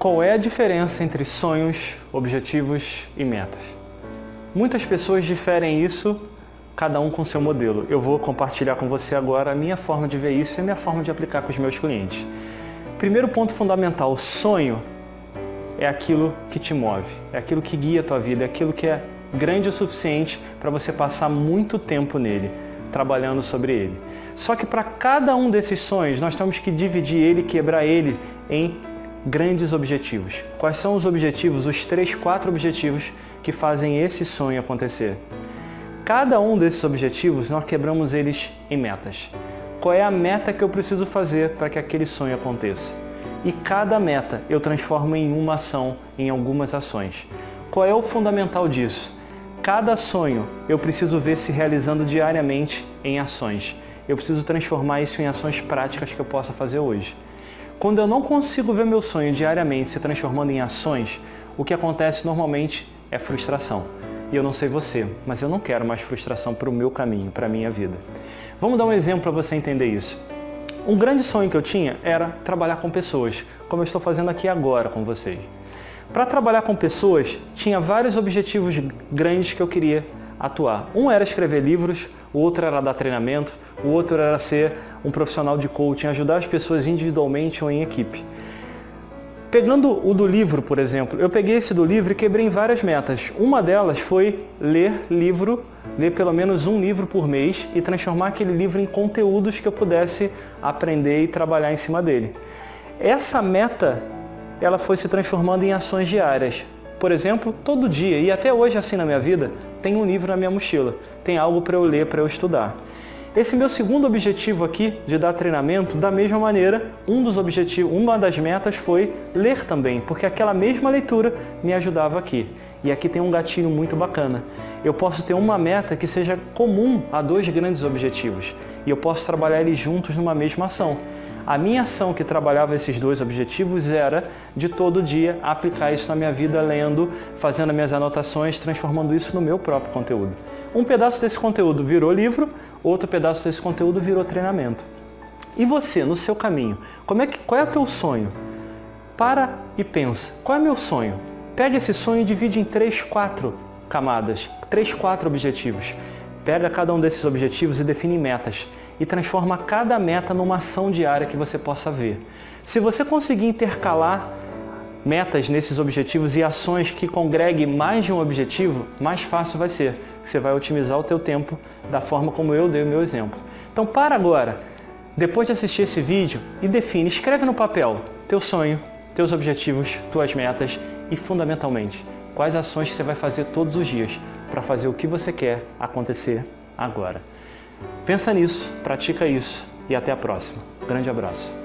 Qual é a diferença entre sonhos, objetivos e metas? Muitas pessoas diferem isso, cada um com seu modelo. Eu vou compartilhar com você agora a minha forma de ver isso e a minha forma de aplicar com os meus clientes. Primeiro ponto fundamental, sonho é aquilo que te move, é aquilo que guia a tua vida, é aquilo que é grande o suficiente para você passar muito tempo nele, trabalhando sobre ele. Só que para cada um desses sonhos, nós temos que dividir ele, quebrar ele em grandes objetivos. Quais são os objetivos, os três, quatro objetivos que fazem esse sonho acontecer? Cada um desses objetivos, nós quebramos eles em metas. Qual é a meta que eu preciso fazer para que aquele sonho aconteça? E cada meta eu transformo em uma ação, em algumas ações. Qual é o fundamental disso? Cada sonho eu preciso ver se realizando diariamente em ações. Eu preciso transformar isso em ações práticas que eu possa fazer hoje. Quando eu não consigo ver meu sonho diariamente se transformando em ações, o que acontece normalmente é frustração. E eu não sei você, mas eu não quero mais frustração para o meu caminho, para a minha vida. Vamos dar um exemplo para você entender isso. Um grande sonho que eu tinha era trabalhar com pessoas, como eu estou fazendo aqui agora com vocês. Para trabalhar com pessoas, tinha vários objetivos grandes que eu queria atuar. Um era escrever livros, o outro era dar treinamento, o outro era ser um profissional de coaching, ajudar as pessoas individualmente ou em equipe. Pegando o do livro, por exemplo, eu peguei esse do livro e quebrei em várias metas. Uma delas foi ler livro, ler pelo menos um livro por mês e transformar aquele livro em conteúdos que eu pudesse aprender e trabalhar em cima dele. Essa meta, ela foi se transformando em ações diárias. Por exemplo, todo dia, e até hoje assim na minha vida, tem um livro na minha mochila, tem algo para eu ler, para eu estudar. Esse meu segundo objetivo aqui de dar treinamento, da mesma maneira, um dos objetivos, uma das metas foi ler também, porque aquela mesma leitura me ajudava aqui. E aqui tem um gatilho muito bacana. Eu posso ter uma meta que seja comum a dois grandes objetivos e eu posso trabalhar eles juntos numa mesma ação. A minha ação que trabalhava esses dois objetivos era de todo dia aplicar isso na minha vida, lendo, fazendo minhas anotações, transformando isso no meu próprio conteúdo. Um pedaço desse conteúdo virou livro, outro pedaço desse conteúdo virou treinamento. E você, no seu caminho, como é que, qual é o teu sonho? Para e pensa, qual é meu sonho? Pega esse sonho e divide em três, quatro camadas, três, quatro objetivos. Pega cada um desses objetivos e define metas e transforma cada meta numa ação diária que você possa ver. Se você conseguir intercalar metas nesses objetivos e ações que congreguem mais de um objetivo, mais fácil vai ser. Você vai otimizar o teu tempo da forma como eu dei o meu exemplo. Então para agora, depois de assistir esse vídeo e define, escreve no papel teu sonho, teus objetivos, tuas metas e fundamentalmente, quais ações que você vai fazer todos os dias para fazer o que você quer acontecer agora. Pensa nisso, pratica isso e até a próxima. Grande abraço.